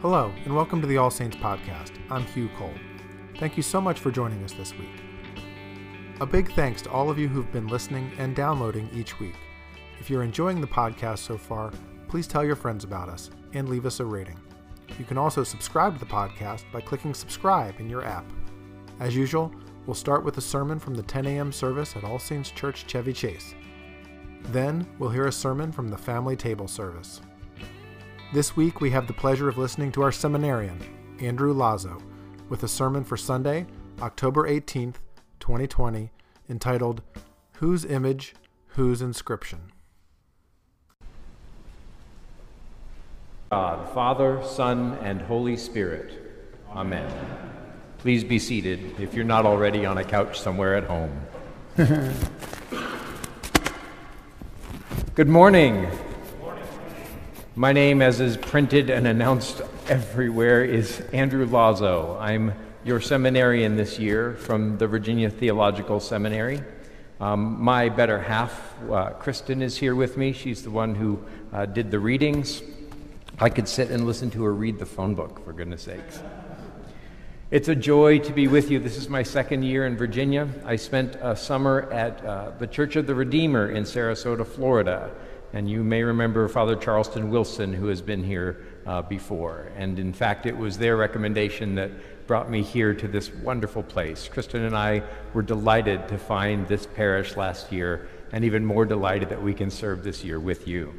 Hello, and welcome to the All Saints Podcast. I'm Hugh Cole. Thank you so much for joining us this week. A big thanks to all of you who've been listening and downloading each week. If you're enjoying the podcast so far, please tell your friends about us and leave us a rating. You can also subscribe to the podcast by clicking subscribe in your app. As usual, we'll start with a sermon from the 10 a.m. service at All Saints Church, Chevy Chase. Then, we'll hear a sermon from the family table service. This week, we have the pleasure of listening to our seminarian, Andrew Lazo, with a sermon for Sunday, October 18th, 2020, entitled Whose Image, Whose Inscription? God, Father, Son, and Holy Spirit. Amen. Please be seated if you're not already on a couch somewhere at home. Good morning. My name, as is printed and announced everywhere, is Andrew Lazo. I'm your seminarian this year from the Virginia Theological Seminary. Um, my better half, uh, Kristen, is here with me. She's the one who uh, did the readings. I could sit and listen to her read the phone book, for goodness sakes. It's a joy to be with you. This is my second year in Virginia. I spent a summer at uh, the Church of the Redeemer in Sarasota, Florida. And you may remember Father Charleston Wilson, who has been here uh, before. And in fact, it was their recommendation that brought me here to this wonderful place. Kristen and I were delighted to find this parish last year, and even more delighted that we can serve this year with you.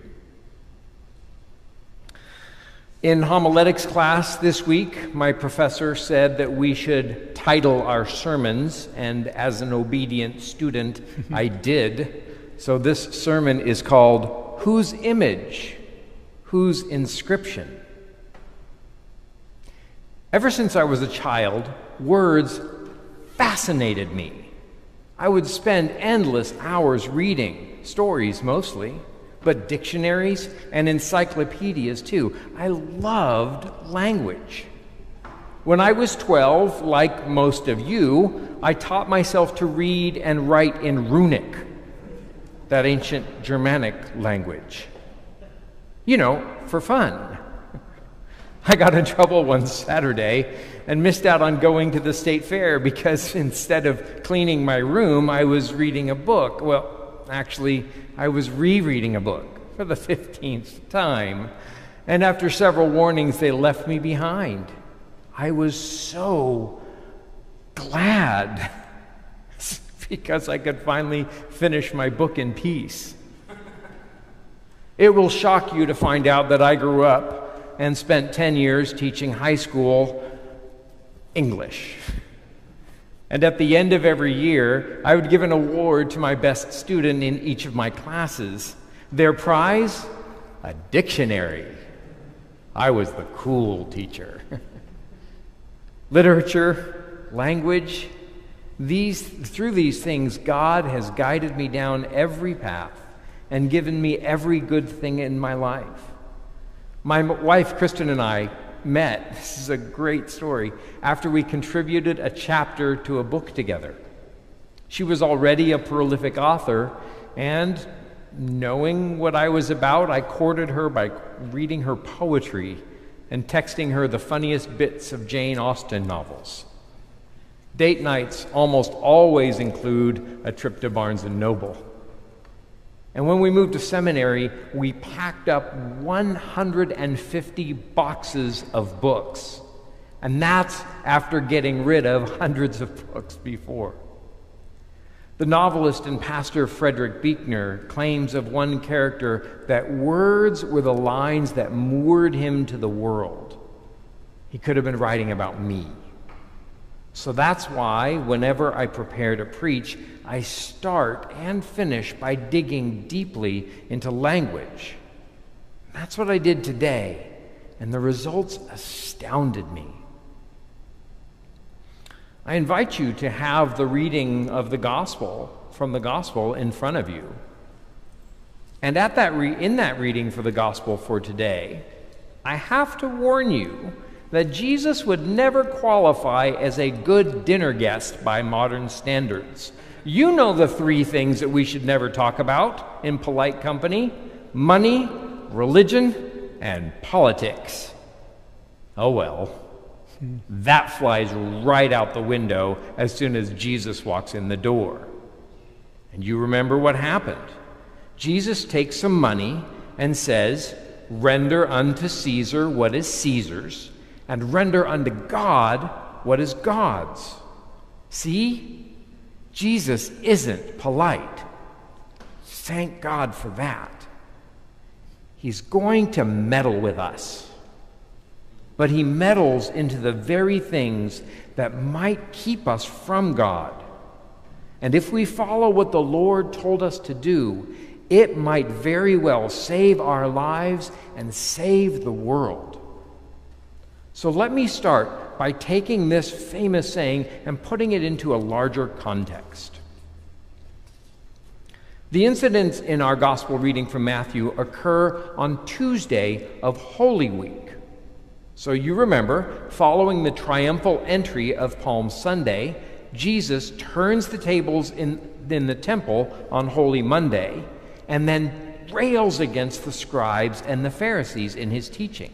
In homiletics class this week, my professor said that we should title our sermons, and as an obedient student, I did. So this sermon is called Whose Image? Whose Inscription? Ever since I was a child, words fascinated me. I would spend endless hours reading, stories mostly, but dictionaries and encyclopedias too. I loved language. When I was 12, like most of you, I taught myself to read and write in runic that ancient Germanic language. You know, for fun. I got in trouble one Saturday and missed out on going to the state fair because instead of cleaning my room, I was reading a book. Well, actually, I was rereading a book for the 15th time. And after several warnings, they left me behind. I was so glad because I could finally finish my book in peace. It will shock you to find out that I grew up and spent 10 years teaching high school English. And at the end of every year, I would give an award to my best student in each of my classes. Their prize? A dictionary. I was the cool teacher. Literature, language, these, through these things, God has guided me down every path and given me every good thing in my life. My wife, Kristen, and I met, this is a great story, after we contributed a chapter to a book together. She was already a prolific author, and knowing what I was about, I courted her by reading her poetry and texting her the funniest bits of Jane Austen novels. Date nights almost always include a trip to Barnes and Noble. And when we moved to seminary, we packed up 150 boxes of books. And that's after getting rid of hundreds of books before. The novelist and pastor Frederick Buechner claims of one character that words were the lines that moored him to the world. He could have been writing about me. So that's why, whenever I prepare to preach, I start and finish by digging deeply into language. That's what I did today, and the results astounded me. I invite you to have the reading of the gospel from the gospel in front of you. And at that re- in that reading for the gospel for today, I have to warn you that Jesus would never qualify as a good dinner guest by modern standards. You know the three things that we should never talk about in polite company money, religion, and politics. Oh well. That flies right out the window as soon as Jesus walks in the door. And you remember what happened. Jesus takes some money and says, Render unto Caesar what is Caesar's, and render unto God what is God's. See? Jesus isn't polite. Thank God for that. He's going to meddle with us. But he meddles into the very things that might keep us from God. And if we follow what the Lord told us to do, it might very well save our lives and save the world. So let me start by taking this famous saying and putting it into a larger context. The incidents in our gospel reading from Matthew occur on Tuesday of Holy Week. So you remember, following the triumphal entry of Palm Sunday, Jesus turns the tables in, in the temple on Holy Monday and then rails against the scribes and the Pharisees in his teaching.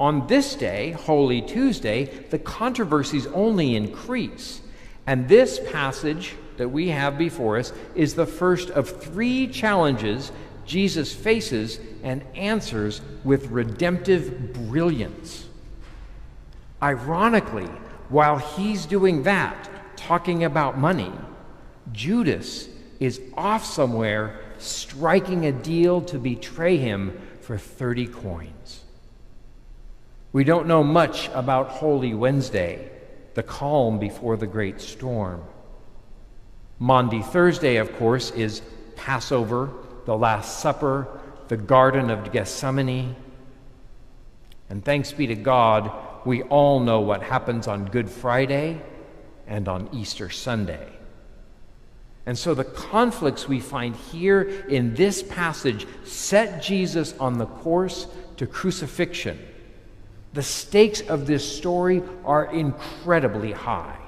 On this day, Holy Tuesday, the controversies only increase. And this passage that we have before us is the first of three challenges Jesus faces and answers with redemptive brilliance. Ironically, while he's doing that, talking about money, Judas is off somewhere striking a deal to betray him for 30 coins. We don't know much about Holy Wednesday, the calm before the great storm. Maundy Thursday, of course, is Passover, the Last Supper, the Garden of Gethsemane. And thanks be to God, we all know what happens on Good Friday and on Easter Sunday. And so the conflicts we find here in this passage set Jesus on the course to crucifixion. The stakes of this story are incredibly high.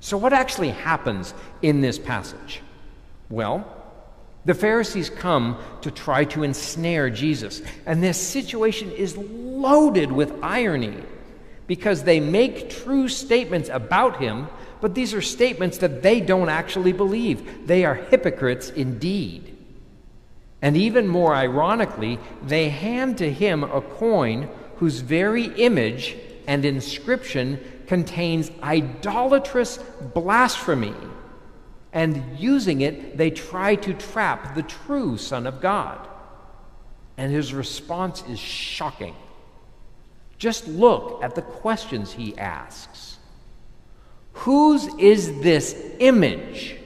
So, what actually happens in this passage? Well, the Pharisees come to try to ensnare Jesus, and this situation is loaded with irony because they make true statements about him but these are statements that they don't actually believe. They are hypocrites indeed. And even more ironically, they hand to him a coin whose very image and inscription contains idolatrous blasphemy. And using it, they try to trap the true Son of God. And his response is shocking. Just look at the questions he asks. Whose is this image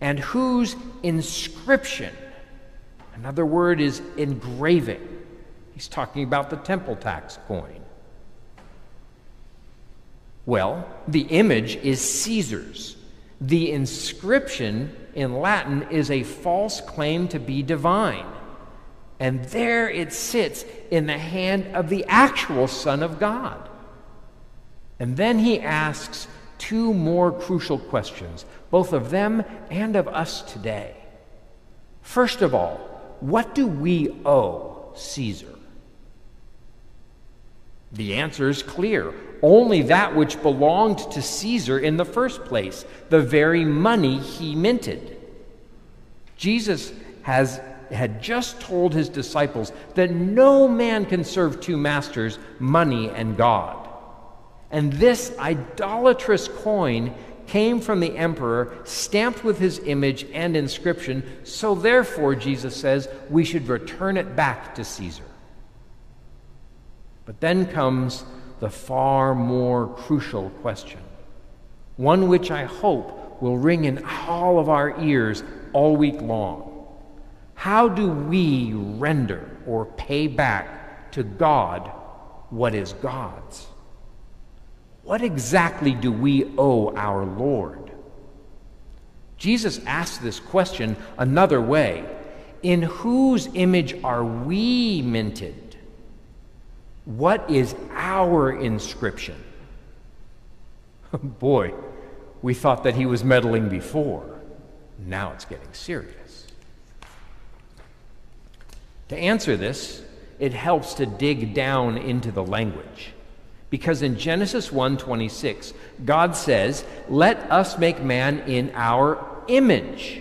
and whose inscription? Another word is engraving. He's talking about the temple tax coin. Well, the image is Caesar's. The inscription in Latin is a false claim to be divine. And there it sits in the hand of the actual Son of God. And then he asks, two more crucial questions, both of them and of us today. First of all, what do we owe Caesar? The answer is clear only that which belonged to Caesar in the first place, the very money he minted. Jesus has, had just told his disciples that no man can serve two masters, money and God. And this idolatrous coin came from the emperor, stamped with his image and inscription. So, therefore, Jesus says, we should return it back to Caesar. But then comes the far more crucial question, one which I hope will ring in all of our ears all week long. How do we render or pay back to God what is God's? What exactly do we owe our Lord? Jesus asked this question another way In whose image are we minted? What is our inscription? Boy, we thought that he was meddling before. Now it's getting serious. To answer this, it helps to dig down into the language. Because in Genesis 1:26, God says, "Let us make man in our image."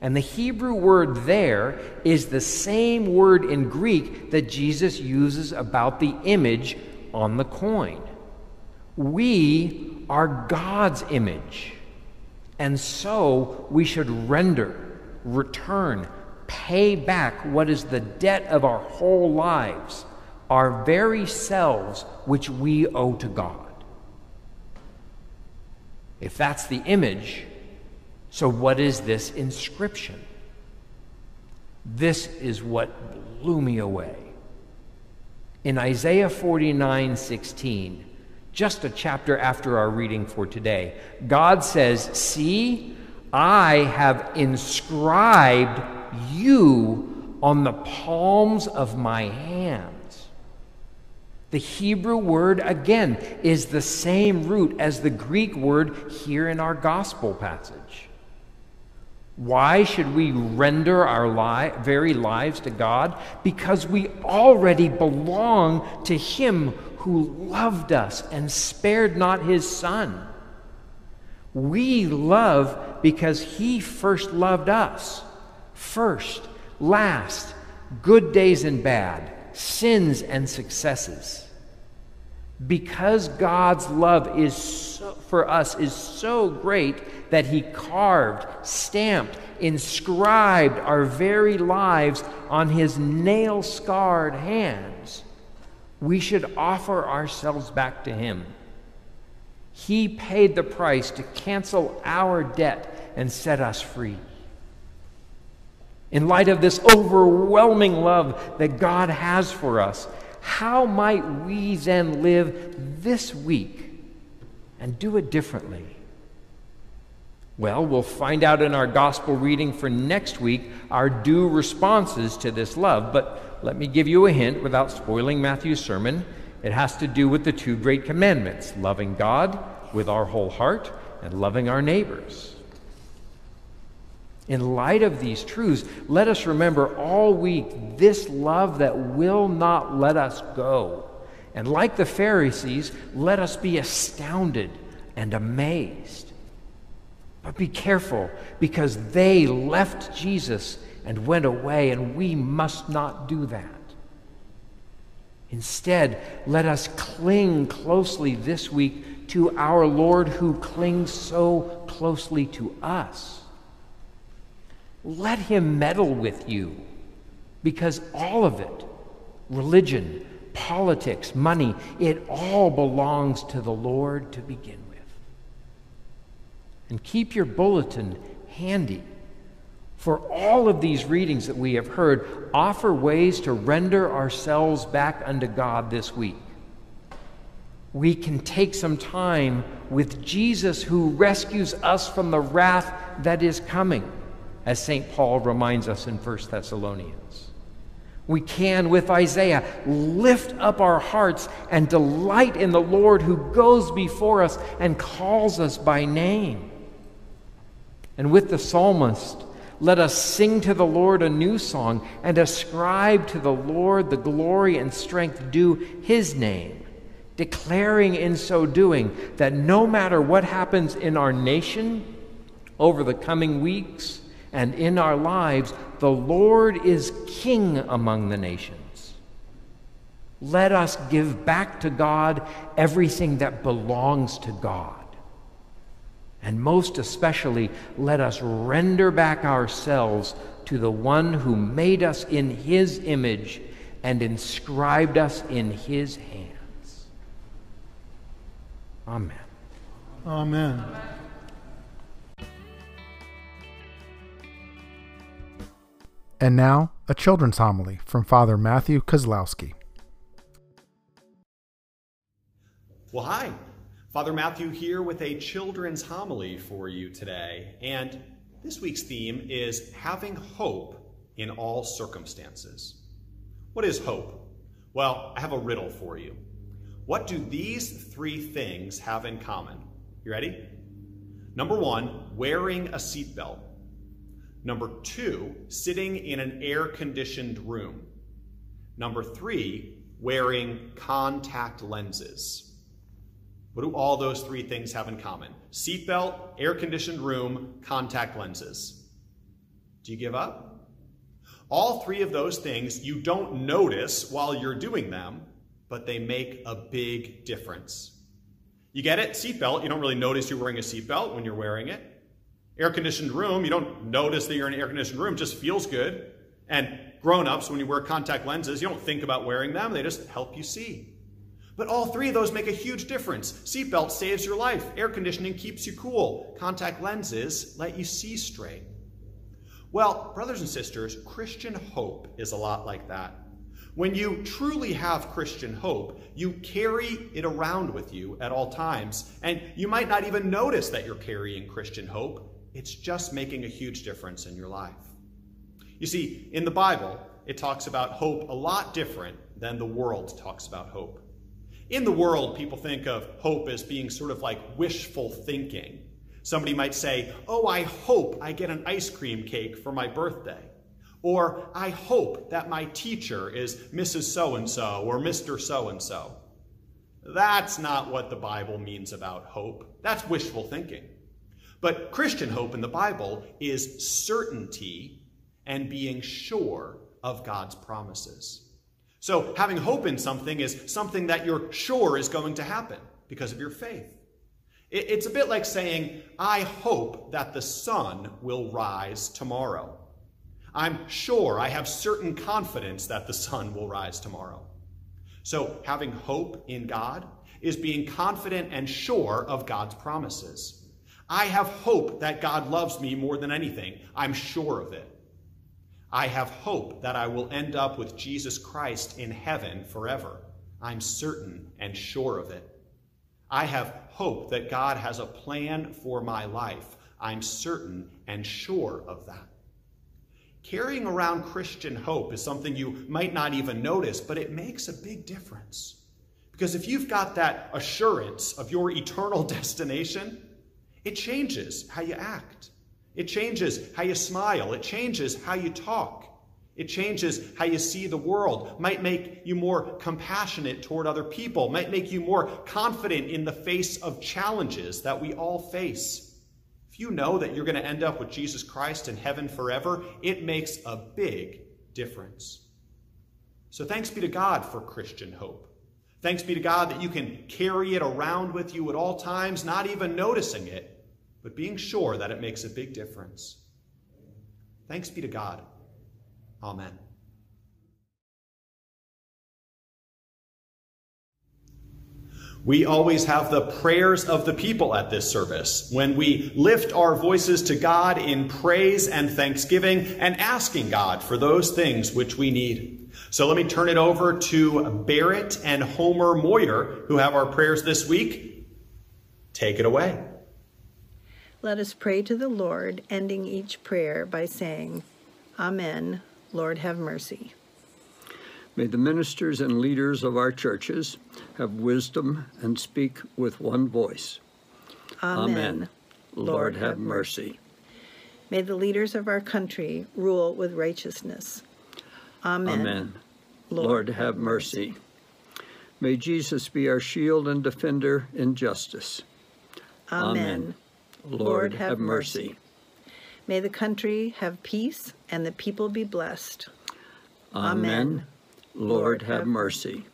And the Hebrew word there is the same word in Greek that Jesus uses about the image on the coin. We are God's image. And so we should render, return, pay back what is the debt of our whole lives, our very selves, which we owe to God. If that's the image, so what is this inscription? This is what blew me away. In Isaiah 49 16, just a chapter after our reading for today, God says, See, I have inscribed you on the palms of my hands. The Hebrew word, again, is the same root as the Greek word here in our gospel passage. Why should we render our li- very lives to God? Because we already belong to Him who loved us and spared not His Son. We love because He first loved us. First, last, good days and bad, sins and successes. Because God's love is so, for us is so great that He carved, stamped, inscribed our very lives on His nail scarred hands, we should offer ourselves back to Him. He paid the price to cancel our debt and set us free. In light of this overwhelming love that God has for us, how might we then live this week and do it differently? Well, we'll find out in our gospel reading for next week our due responses to this love. But let me give you a hint without spoiling Matthew's sermon. It has to do with the two great commandments loving God with our whole heart and loving our neighbors. In light of these truths, let us remember all week this love that will not let us go. And like the Pharisees, let us be astounded and amazed. But be careful because they left Jesus and went away, and we must not do that. Instead, let us cling closely this week to our Lord who clings so closely to us. Let him meddle with you because all of it religion, politics, money it all belongs to the Lord to begin with. And keep your bulletin handy. For all of these readings that we have heard, offer ways to render ourselves back unto God this week. We can take some time with Jesus who rescues us from the wrath that is coming as St. Paul reminds us in 1 Thessalonians. We can, with Isaiah, lift up our hearts and delight in the Lord who goes before us and calls us by name. And with the psalmist, let us sing to the Lord a new song and ascribe to the Lord the glory and strength due his name, declaring in so doing that no matter what happens in our nation over the coming weeks, and in our lives, the Lord is king among the nations. Let us give back to God everything that belongs to God. And most especially, let us render back ourselves to the one who made us in his image and inscribed us in his hands. Amen. Amen. And now, a children's homily from Father Matthew Kozlowski. Well, hi. Father Matthew here with a children's homily for you today. And this week's theme is having hope in all circumstances. What is hope? Well, I have a riddle for you. What do these three things have in common? You ready? Number one, wearing a seatbelt. Number two, sitting in an air conditioned room. Number three, wearing contact lenses. What do all those three things have in common? Seatbelt, air conditioned room, contact lenses. Do you give up? All three of those things you don't notice while you're doing them, but they make a big difference. You get it? Seatbelt, you don't really notice you're wearing a seatbelt when you're wearing it. Air conditioned room, you don't notice that you're in an air conditioned room, just feels good. And grown ups, when you wear contact lenses, you don't think about wearing them, they just help you see. But all three of those make a huge difference. Seatbelt saves your life, air conditioning keeps you cool, contact lenses let you see straight. Well, brothers and sisters, Christian hope is a lot like that. When you truly have Christian hope, you carry it around with you at all times, and you might not even notice that you're carrying Christian hope. It's just making a huge difference in your life. You see, in the Bible, it talks about hope a lot different than the world talks about hope. In the world, people think of hope as being sort of like wishful thinking. Somebody might say, Oh, I hope I get an ice cream cake for my birthday. Or, I hope that my teacher is Mrs. So and so or Mr. So and so. That's not what the Bible means about hope. That's wishful thinking. But Christian hope in the Bible is certainty and being sure of God's promises. So, having hope in something is something that you're sure is going to happen because of your faith. It's a bit like saying, I hope that the sun will rise tomorrow. I'm sure, I have certain confidence that the sun will rise tomorrow. So, having hope in God is being confident and sure of God's promises. I have hope that God loves me more than anything. I'm sure of it. I have hope that I will end up with Jesus Christ in heaven forever. I'm certain and sure of it. I have hope that God has a plan for my life. I'm certain and sure of that. Carrying around Christian hope is something you might not even notice, but it makes a big difference. Because if you've got that assurance of your eternal destination, it changes how you act. It changes how you smile. It changes how you talk. It changes how you see the world, might make you more compassionate toward other people, might make you more confident in the face of challenges that we all face. If you know that you're going to end up with Jesus Christ in heaven forever, it makes a big difference. So thanks be to God for Christian hope. Thanks be to God that you can carry it around with you at all times, not even noticing it, but being sure that it makes a big difference. Thanks be to God. Amen. We always have the prayers of the people at this service when we lift our voices to God in praise and thanksgiving and asking God for those things which we need. So let me turn it over to Barrett and Homer Moyer, who have our prayers this week. Take it away. Let us pray to the Lord, ending each prayer by saying, Amen. Lord, have mercy. May the ministers and leaders of our churches have wisdom and speak with one voice. Amen. Amen. Lord, have mercy. May the leaders of our country rule with righteousness. Amen. Amen. Lord, have mercy. May Jesus be our shield and defender in justice. Amen. Lord, have mercy. May the country have peace and the people be blessed. Amen. Lord, have mercy.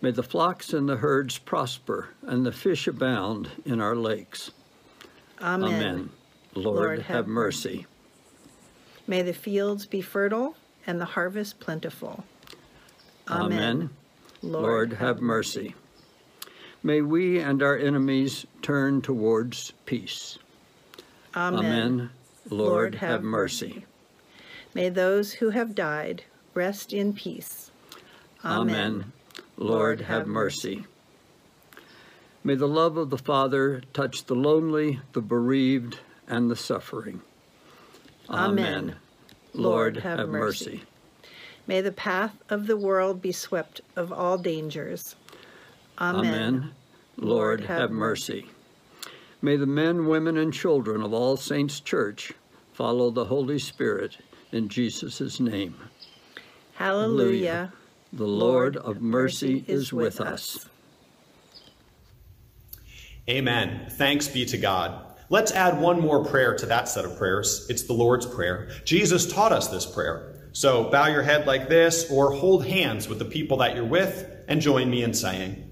May the flocks and the herds prosper and the fish abound in our lakes. Amen. Amen. Lord, have mercy. May the fields be fertile and the harvest plentiful. Amen. Lord, have mercy. May we and our enemies turn towards peace. Amen. Lord, have mercy. May those who have died rest in peace. Amen. Lord, have mercy. May the love of the Father touch the lonely, the bereaved, and the suffering. Amen. Lord, have mercy. May the path of the world be swept of all dangers. Amen. Lord, have mercy. May the men, women, and children of All Saints Church follow the Holy Spirit in Jesus' name. Hallelujah. The Lord of mercy is with us. Amen. Thanks be to God. Let's add one more prayer to that set of prayers. It's the Lord's Prayer. Jesus taught us this prayer. So bow your head like this or hold hands with the people that you're with and join me in saying,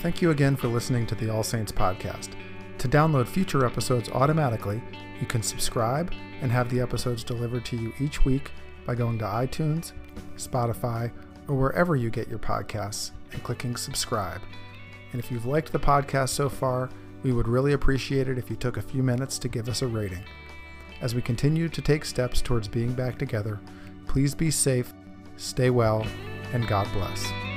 Thank you again for listening to the All Saints podcast. To download future episodes automatically, you can subscribe and have the episodes delivered to you each week by going to iTunes, Spotify, or wherever you get your podcasts and clicking subscribe. And if you've liked the podcast so far, we would really appreciate it if you took a few minutes to give us a rating. As we continue to take steps towards being back together, please be safe, stay well, and God bless.